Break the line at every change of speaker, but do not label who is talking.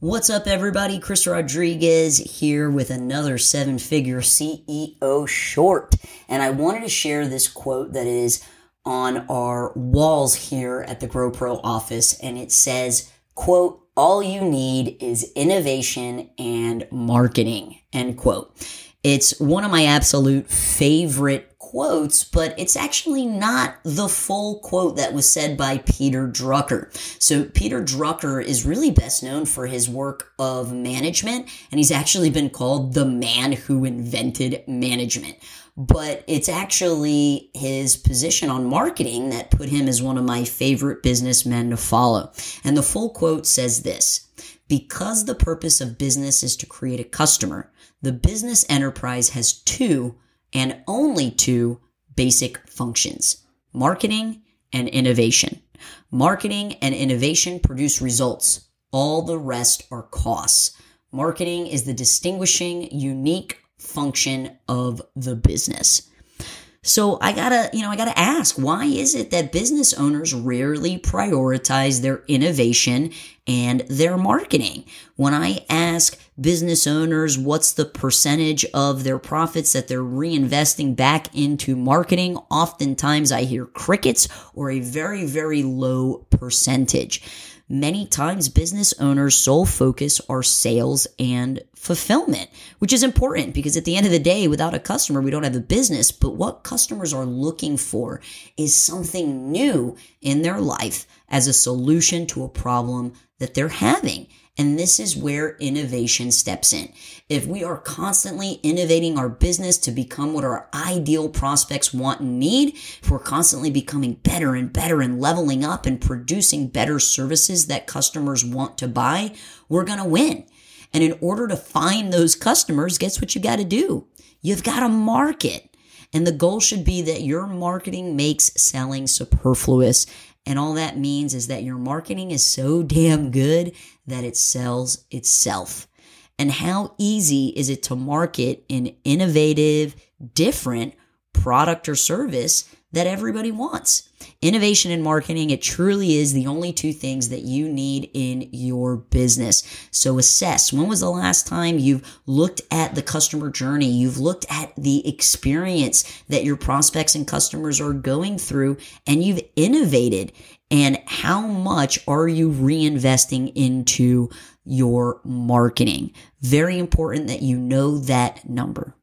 What's up, everybody? Chris Rodriguez here with another seven figure CEO short. And I wanted to share this quote that is on our walls here at the GrowPro office. And it says, quote, all you need is innovation and marketing, end quote. It's one of my absolute favorite quotes, but it's actually not the full quote that was said by Peter Drucker. So Peter Drucker is really best known for his work of management, and he's actually been called the man who invented management. But it's actually his position on marketing that put him as one of my favorite businessmen to follow. And the full quote says this Because the purpose of business is to create a customer, the business enterprise has two and only two basic functions marketing and innovation. Marketing and innovation produce results. All the rest are costs. Marketing is the distinguishing, unique function of the business. So I gotta, you know, I gotta ask, why is it that business owners rarely prioritize their innovation and their marketing? When I ask business owners what's the percentage of their profits that they're reinvesting back into marketing, oftentimes I hear crickets or a very, very low percentage. Many times business owners' sole focus are sales and fulfillment, which is important because at the end of the day, without a customer, we don't have a business. But what customers are looking for is something new in their life as a solution to a problem that they're having. And this is where innovation steps in. If we are constantly innovating our business to become what our ideal prospects want and need, if we're constantly becoming better and better and leveling up and producing better services that customers want to buy, we're going to win. And in order to find those customers, guess what you got to do? You've got to market. And the goal should be that your marketing makes selling superfluous and all that means is that your marketing is so damn good that it sells itself. And how easy is it to market an innovative, different product or service that everybody wants. Innovation and marketing, it truly is the only two things that you need in your business. So assess when was the last time you've looked at the customer journey, you've looked at the experience that your prospects and customers are going through, and you've innovated. And how much are you reinvesting into your marketing? Very important that you know that number.